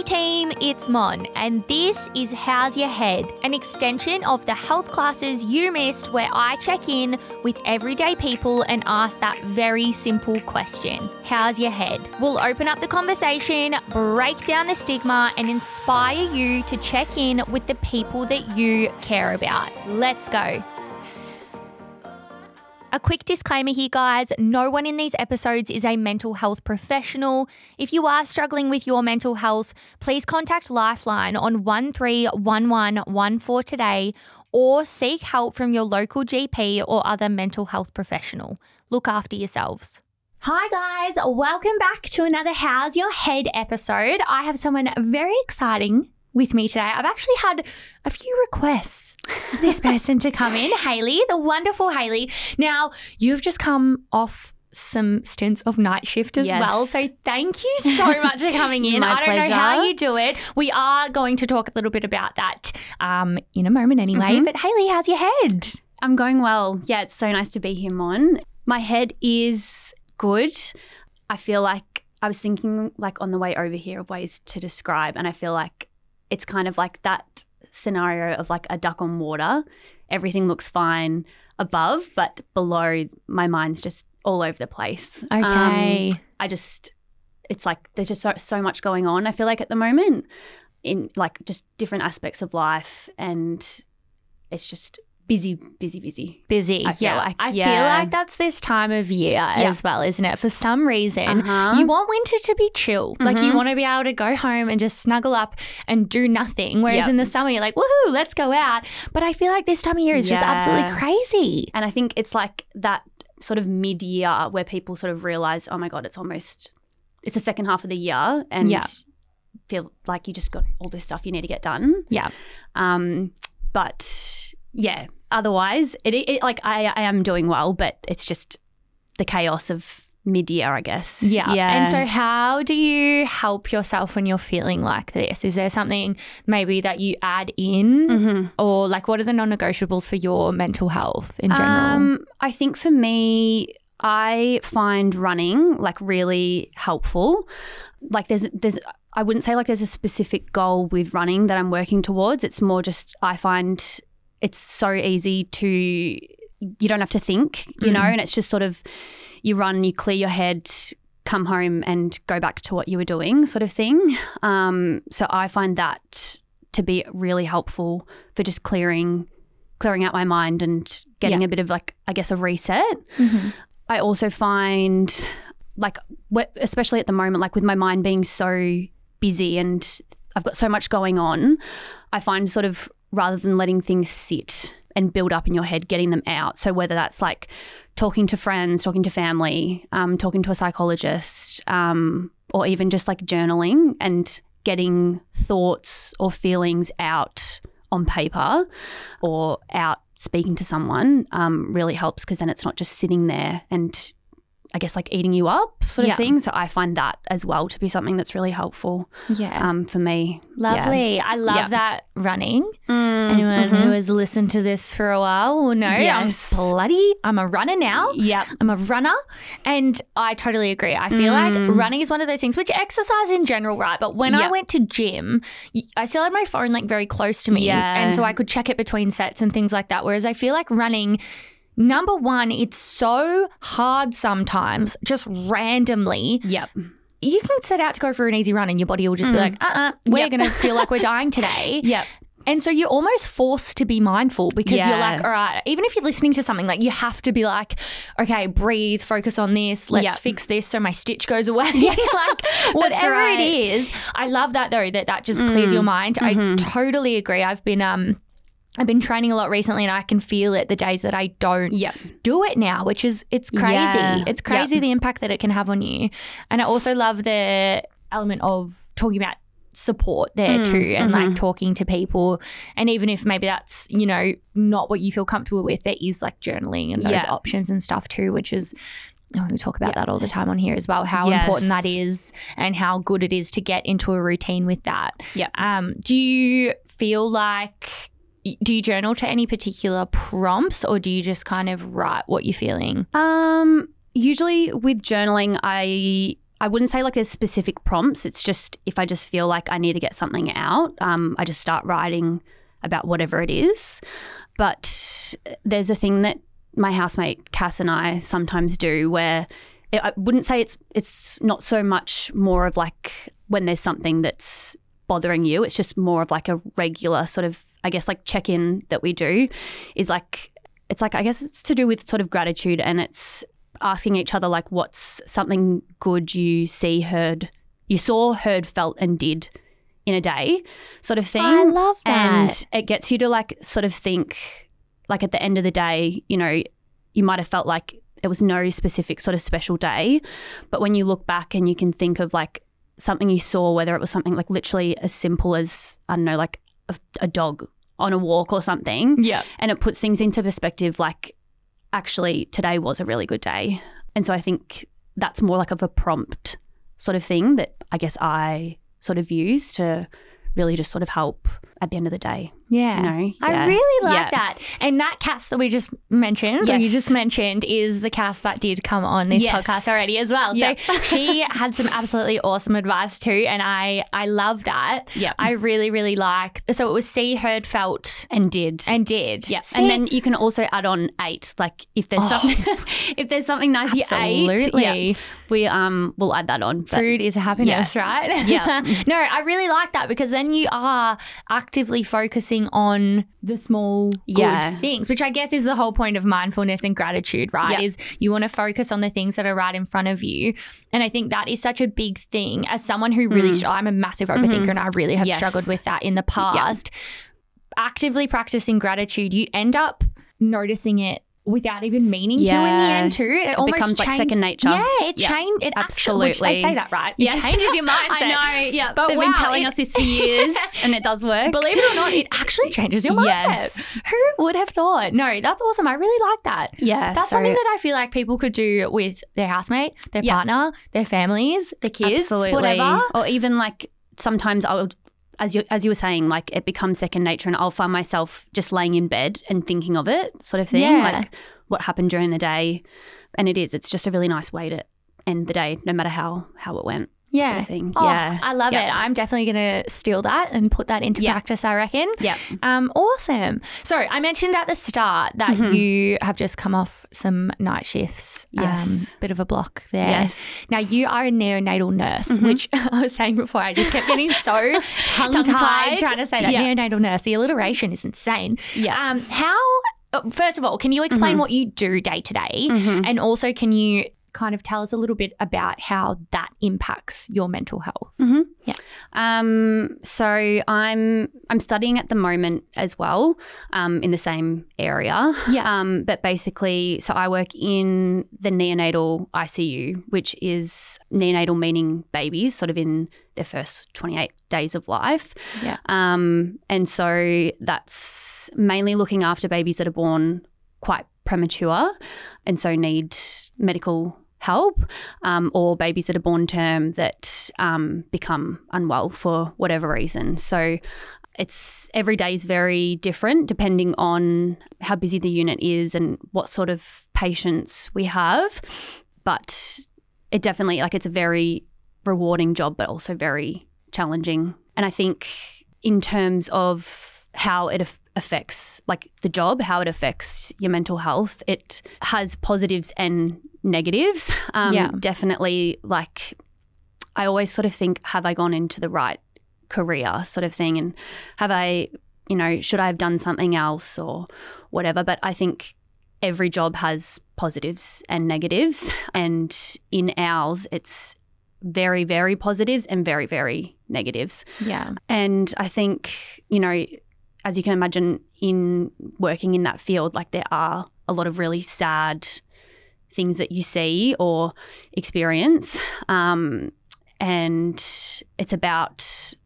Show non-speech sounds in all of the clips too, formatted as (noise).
Hey team, it's Mon, and this is How's Your Head, an extension of the health classes you missed where I check in with everyday people and ask that very simple question How's your head? We'll open up the conversation, break down the stigma, and inspire you to check in with the people that you care about. Let's go. A quick disclaimer here, guys no one in these episodes is a mental health professional. If you are struggling with your mental health, please contact Lifeline on 131114 today or seek help from your local GP or other mental health professional. Look after yourselves. Hi, guys. Welcome back to another How's Your Head episode. I have someone very exciting with me today. I've actually had a few requests for this (laughs) person to come in, Hayley, the wonderful Hayley. Now, you've just come off some stints of night shift as Yes. well. So thank you so (laughs) much for coming in. My I don't know how you do it. We are going to talk a little bit about that um, in a moment anyway. Mhm. But Hayley, how's your head? I'm going well. Yeah, it's so nice to be here, Mon. My head is good. I feel like I was thinking, like, on the way over here of ways to describe, and I feel like it's kind of like that scenario of like a duck on water. Everything looks fine above, but below, my mind's just all over the place. Um, Okay. I just, it's like there's just so, so much going on, I feel like, at the moment in like just different aspects of life. And it's just busy, busy, busy. Busy. I yeah. like, I feel like that's this time of year as well, isn't it? For some reason, Uh-huh. you want winter to be chill. Like you Mhm. want to be able to go home and just snuggle up and do nothing. Whereas Yep. in the summer, you're like, woohoo, let's go out. But I feel like this time of year is just absolutely crazy. And I think it's like that sort of mid year where people sort of realize, oh my God, it's almost, it's the second half of the year. And Yeah. feel like you just got all this stuff you need to get done. Yeah. Um, but yeah, otherwise, it, it like I, I am doing well, but it's just the chaos of mid year, I guess. Yeah. Yeah. And so, how do you help yourself when you're feeling like this? Is there something maybe that you add in? Mhm. Or, like, what are the non negotiables for your mental health in general? Um, I think for me, I find running like really helpful. Like there's there's I wouldn't say like there's a specific goal with running that I'm working towards. It's more just I find it's so easy to you don't have to think, you know, Mm. and it's just sort of you run, you clear your head, come home and go back to what you were doing, sort of thing. Um, so I find that to be really helpful for just clearing clearing out my mind and getting Yeah. a bit of like I guess a reset. Mhm. I also find like especially at the moment like with my mind being so busy and I've got so much going on, I find sort of rather than letting things sit and build up in your head, getting them out. So whether that's like talking to friends, talking to family, um, talking to a psychologist, um, or even just like journaling and getting thoughts or feelings out on paper or out speaking to someone um, really helps because then it's not just sitting there and I guess like eating you up sort of Yeah. thing. So I find that as well to be something that's really helpful Yeah. um, for me. Lovely. I love Yeah. that running. Yeah. Anyone Mhm. who has listened to this for a while will know Yes. I'm bloody. I'm a runner now. Yep. I'm a runner. And I totally agree. I feel like Mm. running is one of those things, which exercise in general, right? But when I went to gym, I still had my phone like very close to me. Yeah. And so I could check it between sets and things like that. Whereas I feel like running. Number one, it's so hard sometimes, just randomly. Yep. You can set out to go for an easy run and your body will just be Mm. like, uh uh, we're Yep. going to feel like we're (laughs) dying today. Yep. And so you're almost forced to be mindful because you're like, all right, even if you're listening to something, like you have to be like, okay, breathe, focus on this, let's Yep. fix this so my stitch goes away. (laughs) (laughs) like whatever right. it is. I love that though, that that just clears Mm. your mind. I Mhm. totally agree. I've been, um, I've been training a lot recently and I can feel it the days that I don't Yep. do it now, which is it's crazy. Yeah. It's crazy Yep. the impact that it can have on you. And I also love the element of talking about support there Mm, too and like mhm. talking to people and even if maybe that's you know not what you feel comfortable with there is like journaling and those Yeah. options and stuff too which is oh, we talk about that all the time on here as well how Yes. important that is and how good it is to get into a routine with that yeah um do you feel like do you journal to any particular prompts or do you just kind of write what you're feeling? Um, usually with journaling, I I wouldn't say like there's specific prompts. It's just if I just feel like I need to get something out, um, I just start writing about whatever it is. But there's a thing that my housemate Cass and I sometimes do where it, I wouldn't say it's it's not so much more of like when there's something that's bothering you. It's just more of like a regular sort of I guess like check in that we do is like it's like I guess it's to do with sort of gratitude and it's asking each other like what's something good you see, heard, you saw, heard, felt, and did in a day, sort of thing. I love that. And it gets you to like sort of think, like at the end of the day, you know, you might have felt like it was no specific sort of special day, but when you look back and you can think of like something you saw, whether it was something like literally as simple as I don't know, like a, a dog on a walk or something, yeah. and it puts things into perspective like actually today was a really good day and so i think that's more like of a prompt sort of thing that i guess i sort of use to really just sort of help at the end of the day Yeah. you know I Yeah. really like Yeah. that. And that Cass that we just mentioned, or you just mentioned, is the Cass that did come on this Yes. podcast already as well. Yep. So (laughs) she had some absolutely awesome advice too. And I, I love that. Yeah. I really, really like. So it was see, heard, felt, and did and did. yeah, and then you can also add on eight. Like if there's Oh. something, (laughs) if there's something nice you ate, Absolutely. yeah, we um we'll add that on. Food is happiness, right? Yeah. (laughs) no, I really like that because then you are actively focusing on the small good things, which I guess is the whole point of mindfulness and gratitude, right? Yeah. Is you want to focus on the things that are right in front of you. And I think that is such a big thing. As someone who really, str- I'm a massive overthinker and I really have Mm. Mm-hmm. Yes. struggled with that in the past. Actively practicing gratitude, you end up noticing it without even meaning to in the end too. It, almost becomes, like, second nature. Yeah, it Yeah. changed. It absolutely. Which they say that right. It Yes. changes your (laughs) mindset. I know. Yeah, But they've wow, been telling it- us this for years, (laughs) and it does work. Believe it or not, it actually changes your mindset. Yes. Who would have thought? No, that's awesome. I really like that. yeah, That's so- something that I feel like people could do with their housemate, their Yeah. partner, their families, their kids, Absolutely. whatever. Or even like sometimes I'll as you as you were saying, like it becomes second nature and I'll find myself just laying in bed and thinking of it, sort of thing. Yeah. Like what happened during the day. And it is. It's just a really nice way to end the day, no matter how how it went. Yeah. Sort of thing. Oh, yeah. I love Yep. it. I'm definitely going to steal that and put that into Yeah. practice, I reckon. Yeah. Um, awesome. So I mentioned at the start that Mhm. you have just come off some night shifts. Um, Yes. bit of a block there. Yes. Now you are a neonatal nurse, Mhm. which (laughs) I was saying before. I just kept getting so (laughs) tongue tied Tongue-tied. trying to say that Yeah. neonatal nurse. The alliteration is insane. Yeah. Um, how? uh, First of all, can you explain Mhm. what you do day to day, Mhm. and also can you kind of tell us a little bit about how that impacts your mental health? Mhm. Yeah. Um, so I'm I'm studying at the moment as well, um, in the same area. Yeah. Um, but basically, so I work in the neonatal ICU, which is neonatal meaning babies, sort of in their first 28 days of life. Yeah. Um, and so that's mainly looking after babies that are born quite premature and so need medical help um, or babies that are born term that um, become unwell for whatever reason. So it's every day is very different depending on how busy the unit is and what sort of patients we have. But it definitely like it's a very rewarding job, but also very challenging. And I think in terms of how it affects like the job, how it affects your mental health, it has positives and negatives. Um, Yeah. Definitely, like I always sort of think, have I gone into the right career, sort of thing, and have I, you know, should I have done something else or whatever? But I think every job has positives and negatives, and in ours, it's very, very positives and very, very negatives. Yeah. And I think, you know, as you can imagine, in working in that field, like there are a lot of really sad things that you see or experience. Um, and it's about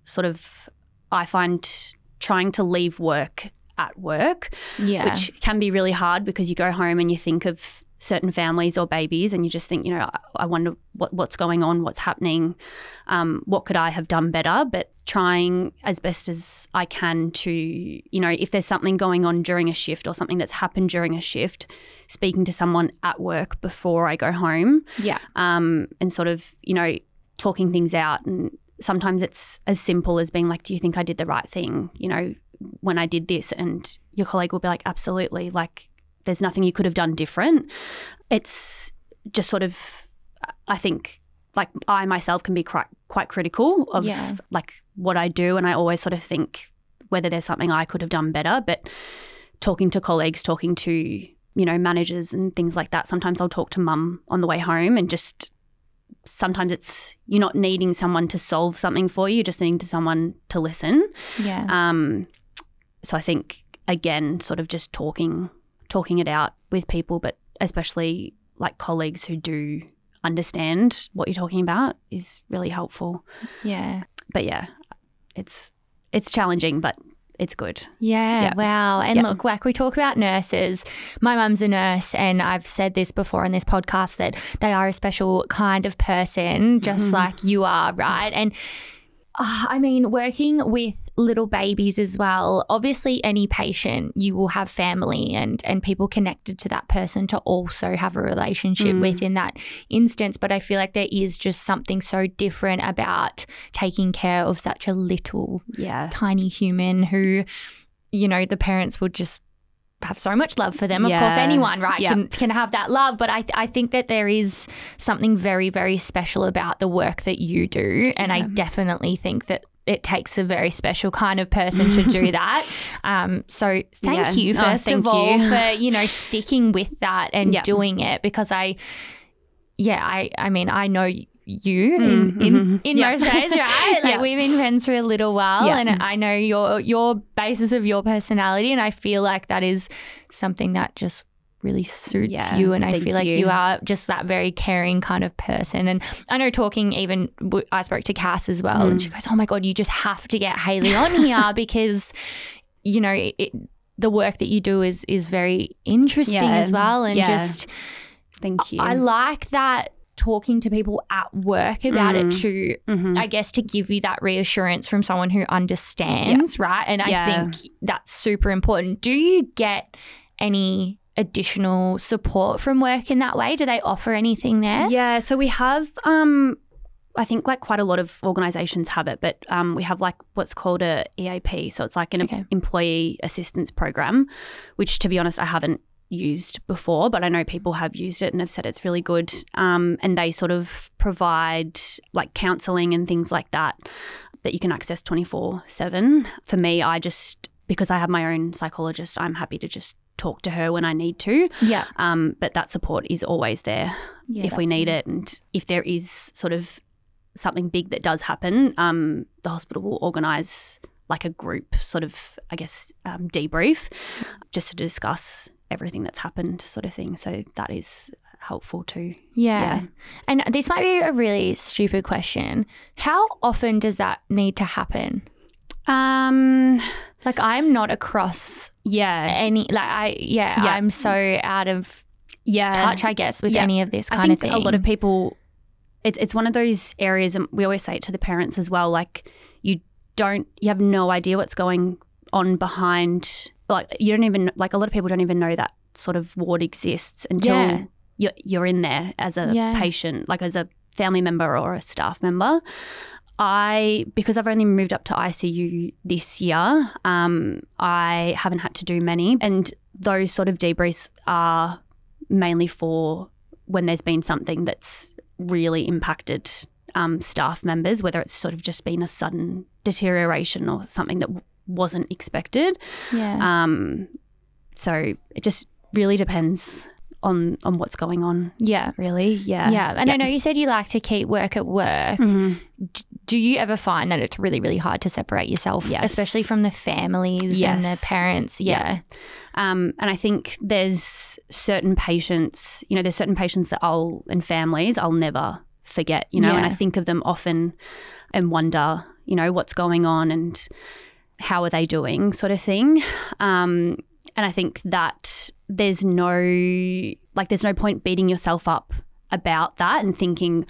sort of, I find, trying to leave work at work, Yeah. which can be really hard because you go home and you think of certain families or babies, and you just think, you know, I, wonder what, what's going on, what's happening, um, what could I have done better? But trying as best as I can to, you know, if there's something going on during a shift or something that's happened during a shift, speaking to someone at work before I go home, Yeah. um, and sort of, you know, talking things out. And sometimes it's as simple as being like, do you think I did the right thing? You know, when I did this, and your colleague will be like, absolutely. Like, there's nothing you could have done different. It's just sort of, I think, like I myself can be quite quite critical of Yeah. like what I do, and I always sort of think whether there's something I could have done better. But talking to colleagues, talking to you know managers and things like that, sometimes I'll talk to mum on the way home, and just sometimes it's you're not needing someone to solve something for you, you're just needing to someone to listen. Yeah. Um, so I think again, sort of just talking talking it out with people, but especially like colleagues who do understand what you're talking about is really helpful. yeah. But yeah, it's it's challenging, but it's good. Yeah, Yeah. wow. And Yeah. look, like we talk about nurses. My mum's a nurse, and I've said this before on this podcast that they are a special kind of person, just Mm-hmm. like you are, right? And uh, I mean, working with little babies as well. Obviously, any patient, you will have family and and people connected to that person to also have a relationship Mm. with in that instance. But I feel like there is just something so different about taking care of such a little Yeah. tiny human who, you know, the parents would just have so much love for them. Of course, anyone, right, Yeah. can can have that love. But I I think that there is something very very special about the work that you do, and I definitely think that. It takes a very special kind of person to do (laughs) that. Um, so thank Yeah. you Oh, first thank of all you. for you know (laughs) sticking with that and Yeah. doing it because I, yeah, I I mean I know you in Mm, in, mhm. in Yeah. most ways, (laughs) right? Like Yeah. we've been friends for a little while, Yeah. and I know your your basis of your personality, and I feel like that is something that just really suits Yeah, you. And I feel like you. you. are just that very caring kind of person. And I know talking even I spoke to Cass as well, and Mm. she goes, "Oh my god, you just have to get Hayley on here (laughs) because you know." It, the work that you do is is very interesting Yeah. as well and Yeah. just Thank you. I like that talking to people at work about it Mm. to Mhm. I guess to give you that reassurance from someone who understands, right? And I Yeah. think that's super important. Do you get any additional support from work in that way? Do they offer anything there? Yeah, so we have um I think like quite a lot of organizations have it, but um, we have like what's called a EAP. So it's like an Okay. employee assistance program, which to be honest, I haven't used before, but I know people have used it and have said it's really good. Um, and they sort of provide like counseling and things like that that you can access 24 7. For me, I just, because I have my own psychologist, I'm happy to just talk to her when I need to. Yeah. Um, but that support is always there Yeah, if we need good. it. And if there is sort of something big that does happen, um, the hospital will organise like a group sort of, I guess, um, debrief just to discuss everything that's happened, sort of thing. So that is helpful too. Yeah. Yeah. And this might be a really stupid question. How often does that need to happen? Um, Like I'm not across yeah, any like I yeah, Yeah. I'm so out of yeah. touch, I guess, with yeah. any of this kind of thing. a lot of people, it's it's one of those areas, and we always say it to the parents as well. Like you don't, you have no idea what's going on behind. Like you don't even like a lot of people don't even know that sort of ward exists until Yeah. you're you're in there as a Yeah. patient, like as a family member or a staff member. I because I've only moved up to ICU this year, um, I haven't had to do many, and those sort of debriefs are mainly for when there's been something that's really impacted um, staff members, whether it's sort of just been a sudden deterioration or something that w- wasn't expected. yeah. Um, so it just really depends on on what's going on. yeah. Really, yeah, Yeah. And I know you said you like to keep work at work. Mhm. Do you ever find that it's really, really hard to separate yourself, Yes. especially from the families and the parents? Yeah. Um, and I think there's certain patients, you know, there's certain patients that I'll and families I'll never forget, you know, and I think of them often and wonder, you know, what's going on and how are they doing, sort of thing. Um, and I think that there's no like there's no point beating yourself up about that and thinking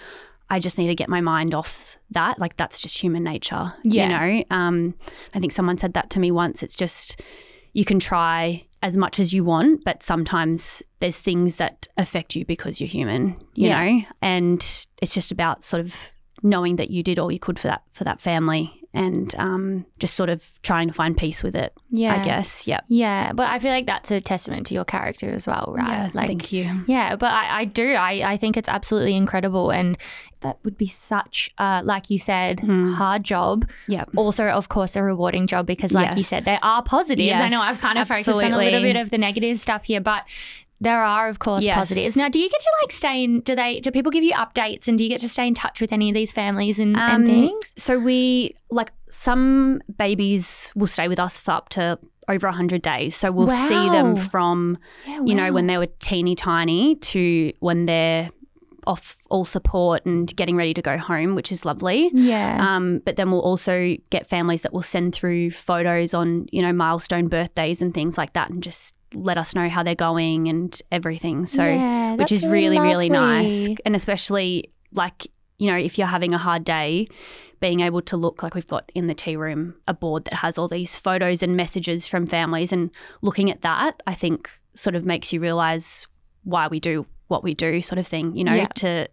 I just need to get my mind off that. Like that's just human nature. Yeah. You know? Um, I think someone said that to me once. It's just you can try as much as you want, but sometimes there's things that affect you because you're human, you Yeah. know? And it's just about sort of knowing that you did all you could for that for that family and um, just sort of trying to find peace with it, Yeah. I guess. Yep. Yeah, but I feel like that's a testament to your character as well, right? Yeah, like, thank you. Yeah, but I, I do. I, I think it's absolutely incredible. And that would be such, uh, like you said, hard job. Yeah. Also, of course, a rewarding job because, like you said, there are positives. I know I've kind of focused on a little bit of the negative stuff here, but there are, of course, Yes. positives. Now, do you get to like stay in? Do they? Do people give you updates? And do you get to stay in touch with any of these families and, and Um, things? So we like some babies will stay with us for up to over 100 days. So we'll see them from, Yeah, you know, when they were teeny tiny to when they're off all support and getting ready to go home, which is lovely. Yeah. Um, but then we'll also get families that will send through photos on, you know, milestone birthdays and things like that and just let us know how they're going and everything. So, Yeah, which is really, really nice. And especially like, you know, if you're having a hard day, being able to look like we've got in the tea room a board that has all these photos and messages from families and looking at that, I think sort of makes you realize why we do what we do, sort of thing, you know, Yeah. to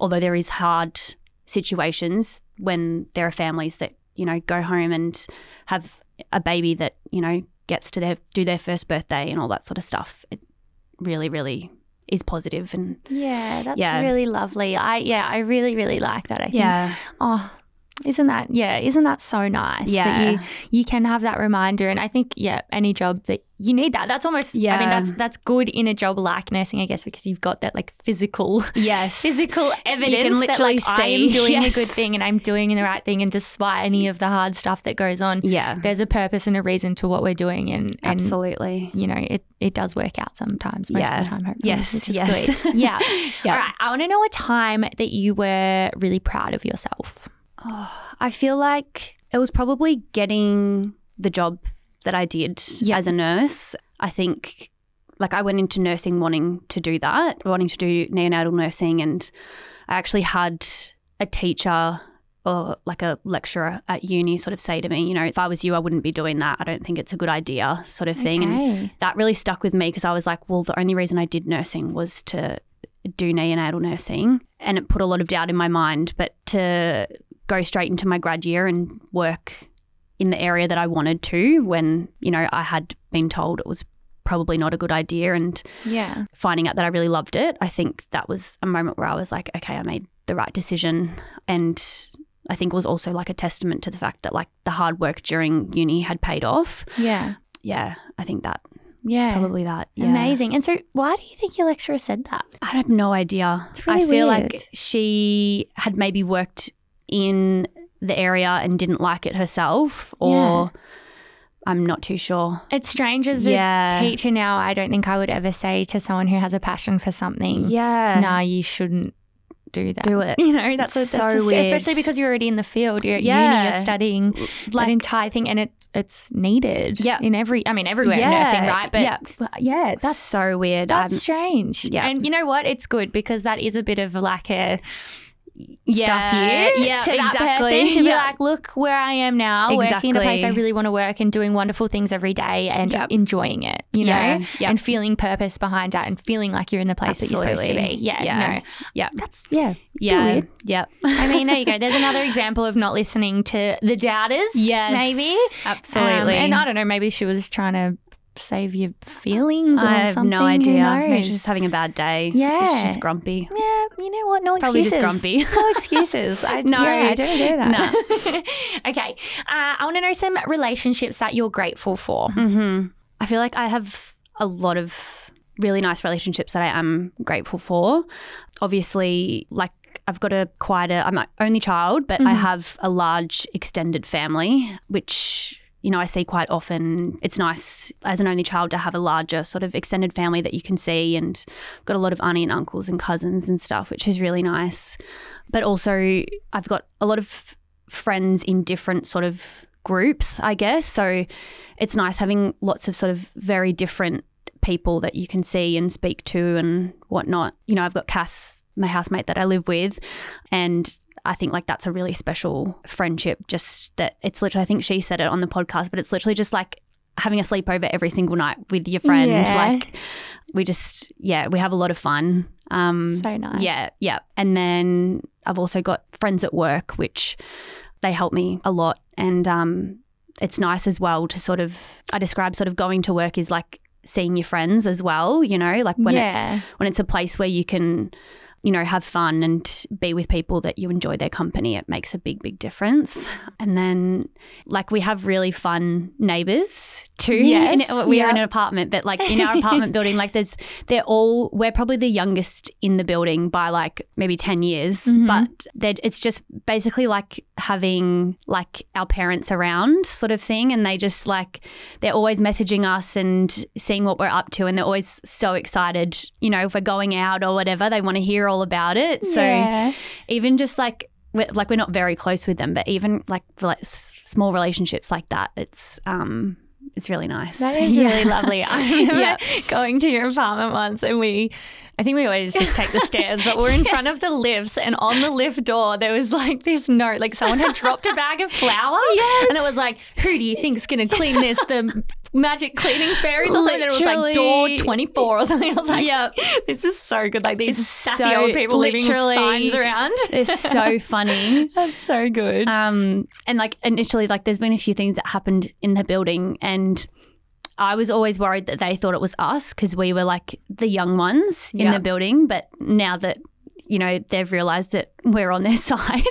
although there is hard situations when there are families that, you know, go home and have a baby that, you know, gets to their do their first birthday and all that sort of stuff. It really, really is positive and Yeah, that's Yeah. really lovely. I yeah, I really really like that. I think oh, isn't that yeah, isn't that so nice that Yeah. you you can have that reminder and I think yeah, any job that you need that. That's almost yeah. I mean that's that's good in a job like nursing I guess because you've got that like physical Yes. physical evidence that like I'm doing Yes. a good thing and I'm doing the right thing and despite any of the hard stuff that goes on Yeah. there's a purpose and a reason to what we're doing and, and Absolutely. you know, it, it does work out sometimes, most Yeah. of the time, hopefully. Yes, yes. (laughs) Yeah. Yeah. All right. I want to know a time that you were really proud of yourself. (sighs) I feel like it was probably getting the job that I did Yeah. as a nurse. I think like I went into nursing wanting to do that, wanting to do neonatal nursing and I actually had a teacher or like a lecturer at uni sort of say to me, you know, if I was you, I wouldn't be doing that. I don't think it's a good idea, sort of thing. And that really stuck with me because I was like, well, the only reason I did nursing was to do neonatal nursing. And it put a lot of doubt in my mind. But to go straight into my grad year and work in the area that I wanted to when, you know, I had been told it was probably not a good idea and Yeah. finding out that I really loved it, I think that was a moment where I was like, okay, I made the right decision. And I think it was also like a testament to the fact that like the hard work during uni had paid off. Yeah. Yeah, I think that Yeah. probably that. Yeah. Amazing. And so, why do you think your lecturer said that? I have no idea. It's really I feel weird. like she had maybe worked in the area and didn't like it herself, or I'm not too sure. It's strange as Yeah. a teacher now. I don't think I would ever say to someone who has a passion for something, Yeah. nah, you shouldn't do that. Do it. (laughs) You know, that's, a, that's so a- especially because you're already in the field. You're at uni, you're studying that entire thing, and it it's needed. Yeah. in every. I mean, everywhere Yeah. nursing, right? But Yeah. yeah, That's so weird. That's I'm- strange. yeah. and you know what? It's good because that is a bit of like a yeah, stuff you yeah, to that exactly. person to be Yeah. like, look where I am now, working in a place I really want to work and doing wonderful things every day and Yep. enjoying it, you Yeah, know, yep. and feeling purpose behind that and feeling like you're in the place that you're supposed to be. Yeah, Yeah. no, yeah, that's yeah. yeah, yeah. I mean, there you go. There's (laughs) another example of not listening to the doubters. Yes, maybe absolutely. Um, and I don't know. Maybe she was trying to save your feelings or I have something. no idea. Maybe she's just having a bad day. Yeah. she's just grumpy. Yeah, you know what? No Probably just grumpy. (laughs) no excuses. (laughs) I, No. yeah, I don't with that. (laughs) okay. Uh, I want to know some relationships that you're grateful for. hmm I feel like I have a lot of really nice relationships that I am grateful for. Obviously, like I've got a quite a I'm an only child, but I have a large extended family, which you know I see quite often. It's nice as an only child to have a larger sort of extended family that you can see, and got a lot of auntie and uncles and cousins and stuff, which is really nice. But also, I've got a lot of friends in different sort of groups, I guess. So it's nice having lots of sort of very different people that you can see and speak to and whatnot. You know, I've got Cass, my housemate that I live with, and I think like that's a really special friendship. Just that it's literally, I think she said it on the podcast, but it's literally just like having a sleepover every single night with your friend. Yeah. Like we just, yeah, we have a lot of fun. Um, So nice. yeah, yeah. And then I've also got friends at work, which they help me a lot. And um, it's nice as well to sort of, I describe sort of going to work is like seeing your friends as well, you know, like when Yeah. it's when it's a place where you can, you know, have fun and be with people that you enjoy their company, it makes a big, big difference. And then, like, we have really fun neighbors too. Yes, In- we are in an apartment, but like in our (laughs) apartment building, like, there's, they're all, we're probably the youngest in the building by like maybe 10 years, Mhm. but it's just basically like having like our parents around sort of thing. And they just like, they're always messaging us and seeing what we're up to. And they're always so excited, you know, if we're going out or whatever, they want to hear all about it. So Yeah. even just like, we're, like we're not very close with them, but even like for like s- small relationships like that, it's, um, it's really nice. That is (laughs) Yeah. really lovely. (laughs) I remember Yeah. going to your apartment once and we, I think we always just take the stairs, but we're in (laughs) front of the lifts and on the lift door there was like this note, like someone had dropped a bag of flour. (laughs) Yes. And it was like, who do you think's going to clean this? The magic cleaning fairies or something. And it was like door 24 or something. I was like, Yep. this is so good. Like these sassy so- old people leaving signs around. It's so (laughs) funny. That's so good. Um, and like initially, like there's been a few things that happened in the building, and I was always worried that they thought it was us because we were like the young ones in Yeah. the building. But now that you know they've realised that we're on their (laughs) side,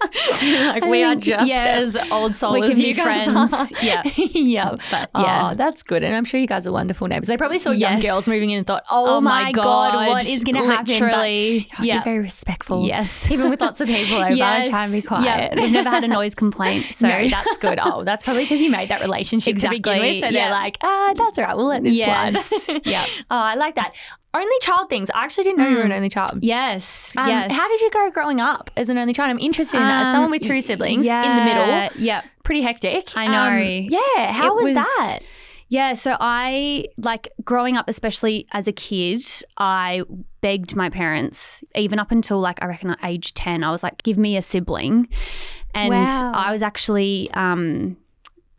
(laughs) like I we are just yeah, as old soul as you friends. (laughs) Yeah. yeah. But yeah. Oh, that's good. And I'm sure you guys are wonderful neighbors. They probably saw young girls moving in and thought, oh, my God, what is going to happen? But Literally, you're yeah. very respectful. Yes. Even with lots of people over, Yes. try and be Yeah. quiet. We've never had a noise complaint. So no, that's good. Oh, that's probably because you made that relationship to begin with. So Exactly. they're like, ah, that's all right. We'll let this Yes. slide. Yeah. Oh, I like that. Only child things. I actually didn't know you were an only child. yes. Um, yes. How did you go growing up as an only child? I'm interested in that. As someone with two siblings yeah, in the middle, Yeah. pretty hectic. I know. Um, yeah. How was, was- that? Yeah, so I like growing up, especially as a kid, I begged my parents, even up until like I reckon at age 10, I was like, give me a sibling. And Wow. I was actually um,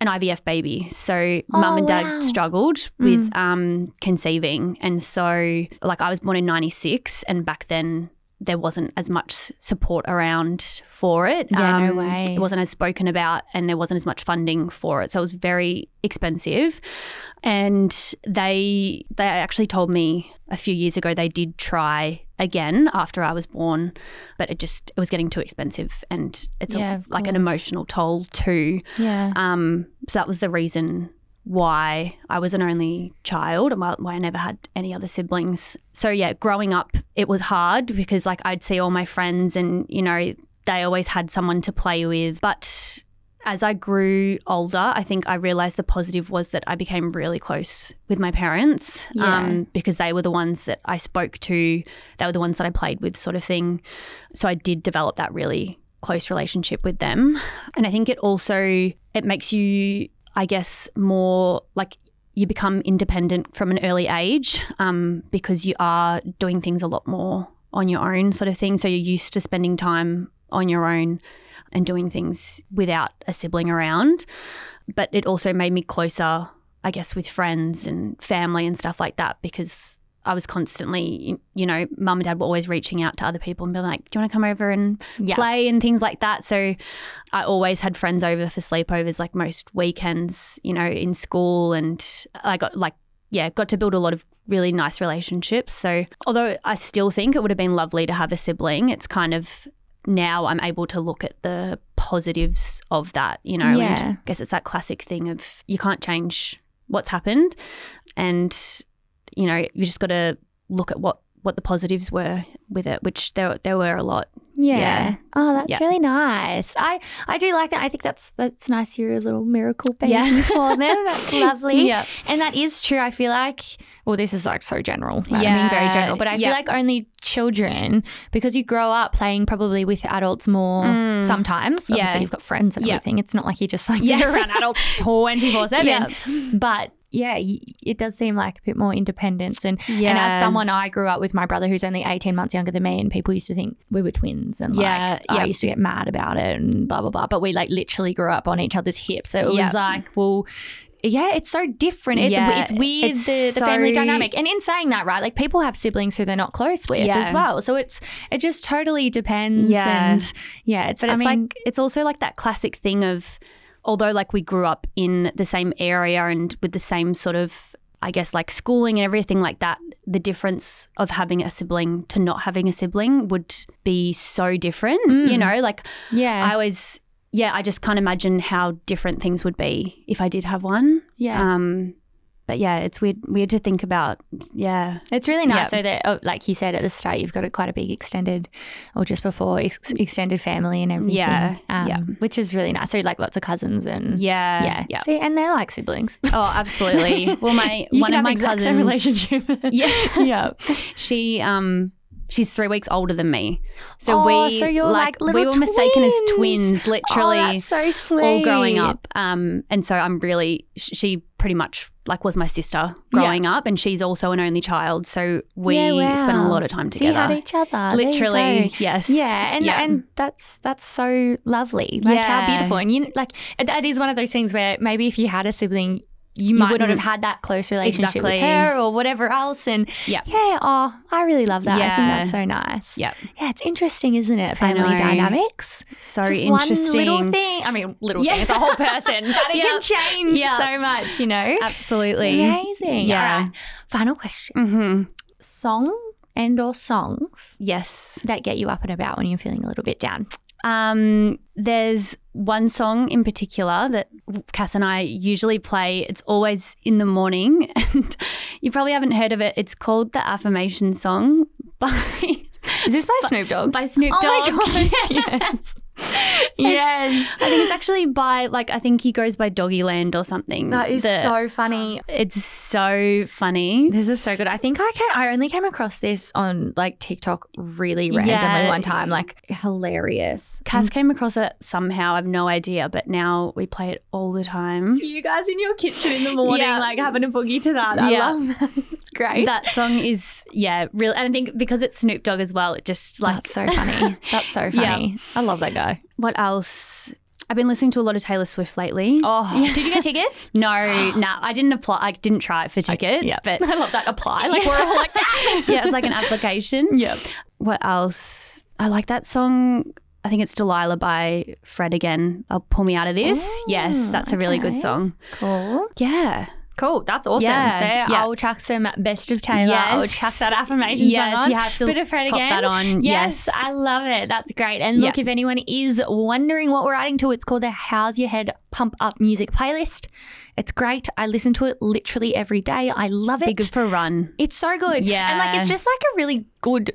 an IVF baby. So mum and dad wow. struggled with um, conceiving. And so, like, I was born in 96, and back then, there wasn't as much support around for it. Yeah, no Um, way. It wasn't as spoken about, and there wasn't as much funding for it. So it was very expensive. And they they actually told me a few years ago they did try again after I was born, but it just it was getting too expensive, and it's Yeah, a, like an emotional toll too. Yeah. Um, so that was the reason why I was an only child and why, why I never had any other siblings. So yeah, growing up, it was hard because like I'd see all my friends and you know they always had someone to play with, but as I grew older, I think I realized the positive was that I became really close with my parents Yeah. um, because they were the ones that I spoke to. They were the ones that I played with, sort of thing. So I did develop that really close relationship with them. And I think it also it makes you, I guess, more like you become independent from an early age um, because you are doing things a lot more on your own, sort of thing. So you're used to spending time on your own and doing things without a sibling around. But it also made me closer, I guess, with friends and family and stuff like that because I was constantly, you know, mum and dad were always reaching out to other people and being like, do you want to come over and Yeah. play and things like that? So I always had friends over for sleepovers, like most weekends, you know, in school. And I got like, yeah, got to build a lot of really nice relationships. So although I still think it would have been lovely to have a sibling, it's kind of now I'm able to look at the positives of that, you know, Yeah. and I guess it's that classic thing of you can't change what's happened and you know, you just got to look at what what the positives were with it, which there there were a lot. Yeah. Yeah. Oh, that's Yeah. really nice. I I do like that. I think that's that's nice. You're a little miracle baby Yeah. (laughs) for them. That's (laughs) lovely. Yeah. And that is true. I feel like, well, this is like so general. Like, I mean, very general. But I feel like only children, because you grow up playing probably with adults more Mm. sometimes. Obviously, Yeah. you've got friends and Yeah. everything. It's not like you're just like (laughs) Yeah. around adults 24 7. Yeah. But yeah, it does seem like a bit more independence. And, and Yeah. as someone, I grew up with my brother who's only 18 months younger than me, and people used to think we were twins. And Yeah, like, I used to get mad about it and blah, blah, blah. But we like literally grew up on each other's hips. So it Yeah. was like, well, yeah, it's so different. It's, Yeah, it's weird, it's the, the family dynamic. And in saying that, right, like people have siblings who they're not close with Yeah. as well. So it's, it just totally depends. Yeah. And yeah, it's, But I mean, like it's also like that classic thing of although like we grew up in the same area and with the same sort of I guess like schooling and everything like that, the difference of having a sibling to not having a sibling would be so different. You know, like yeah. I always yeah, I just can't imagine how different things would be if I did have one. yeah. Um but yeah, it's weird weird to think about. Yeah. It's really nice. Yeah. So that, oh, like you said at the start, you've got a quite a big extended, or just before ex- extended family and everything. Yeah, um, yeah. which is really nice. So like lots of cousins and Yeah. yeah, Yeah. See, and they're like siblings. Oh, (laughs) absolutely. Well, my one of my cousins relationship. yeah, (laughs) yeah. (laughs) she um she's three weeks older than me. So Oh, we so you're like we little were mistaken as twins. twins, literally oh, that's so sweet. all growing up. Um and so I'm really she pretty much like was my sister growing up and she's also an only child. So we Yeah, wow. spent a lot of time So you together. had each other. Literally, yes. Yeah, and Yeah. and that's that's so lovely. Like how beautiful. And you like that is one of those things where maybe if you had a sibling, you, might not have had that close relationship Exactly. with her or whatever else. And Yep. yeah, oh, I really love that. I think Yeah. that's so nice. Yeah, Yeah, it's interesting, isn't it? Family dynamics. So Just interesting. One little thing. I mean, little Yeah. thing. It's a whole person. (laughs) That it Yeah. can change Yeah. so much. You know. Absolutely. Amazing. Yeah. All right. Final question. hmm Song and or songs Yes. that get you up and about when you're feeling a little bit down. Um, there's one song in particular that Cass and I usually play. It's always in the morning, (laughs) and you probably haven't heard of it. It's called the Affirmation Song (laughs) by Is this by Snoop Dogg? by Snoop Dogg. Oh my (laughs) gosh, yes. (laughs) yes. I think it's actually by like I think he goes by Doggyland or something. That is The- so funny. It's so funny. This is so good. I think I can I only came across this on like TikTok really randomly Yeah. one time. Like hilarious. Cass came across it somehow. I have no idea, but now we play it all the time. You guys in your kitchen in the morning, Yeah. like having a boogie to that. I Yeah. love that. (laughs) It's great. That song is yeah, real. And I think because it's Snoop Dogg as well, it just like That's so funny. That's so (laughs) Yeah. funny. I love that guy. What else? I've been listening to a lot of Taylor Swift lately. Oh, did you get tickets? (laughs) No, nah, I didn't apply. I didn't try it for tickets, Yeah, but (laughs) I love that. Apply. Like we're all like that. (laughs) yeah, it's like an application. Yep. What else? I like that song. I think it's Delilah by Fred again. I'll pull me out of this. Oh, yes, that's a really good song. Cool. Yeah. Cool. That's awesome. Yeah, There, yeah. I'll chuck some best of Taylor. I'll Yes. chuck that affirmation Yes, song on. you have to Bit of Fred pop again. that on. Yes, Yes. I love it. That's great. And look, Yeah. if anyone is wondering what we're adding to, it's called the How's Your Head Pump Up Music Playlist. It's great. I listen to it literally every day. I love it. Be good for a run. It's so good. Yeah. And like it's just like a really good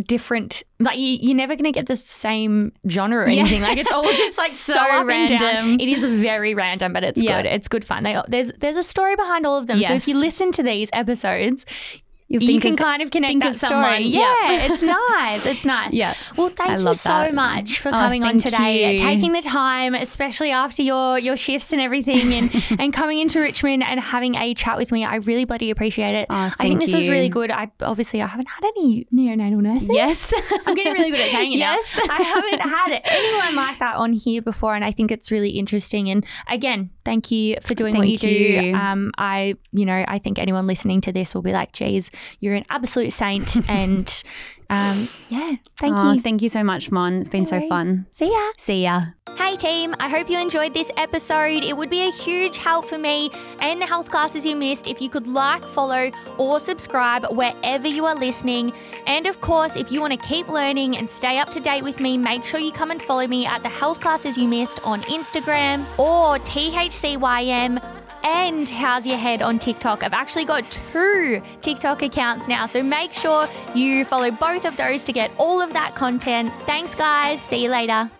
different like you, you're never gonna get the same genre or Yeah. anything like it's all (laughs) just like so, So up and down. random. it is very random but it's Yeah. good it's good fun they, there's there's a story behind all of them so if you listen to these episodes You'll you can of- kind of connect that story someone. yeah it's nice it's (laughs) nice Yeah. well thank I you so that. much for Oh, coming on today you. taking the time especially after your your shifts and everything and (laughs) and coming into richmond and having a chat with me i really bloody appreciate it Oh, I think this was really good. I obviously I haven't had any neonatal nurses. Yes. (laughs) I'm getting really good at saying it Yes. I haven't had anyone like that on here before, and I think it's really interesting. And again, thank you for doing what you, Thank do. Um, I, you know, I think anyone listening to this will be like, "Geez, you're an absolute saint." (laughs) and um, yeah, thank Oh, you. Thank you so much, Mon. It's been so fun. See ya. See ya. Hey team, I hope you enjoyed this episode. It would be a huge help for me and the health classes you missed if you could like, follow, or subscribe wherever you are listening. And of course, if you want to keep learning and stay up to date with me, make sure you come and follow me at the health classes you missed on Instagram or THCYM and How's Your Head on TikTok. I've actually got two TikTok accounts now, so make sure you follow both of those to get all of that content. Thanks, guys. See you later.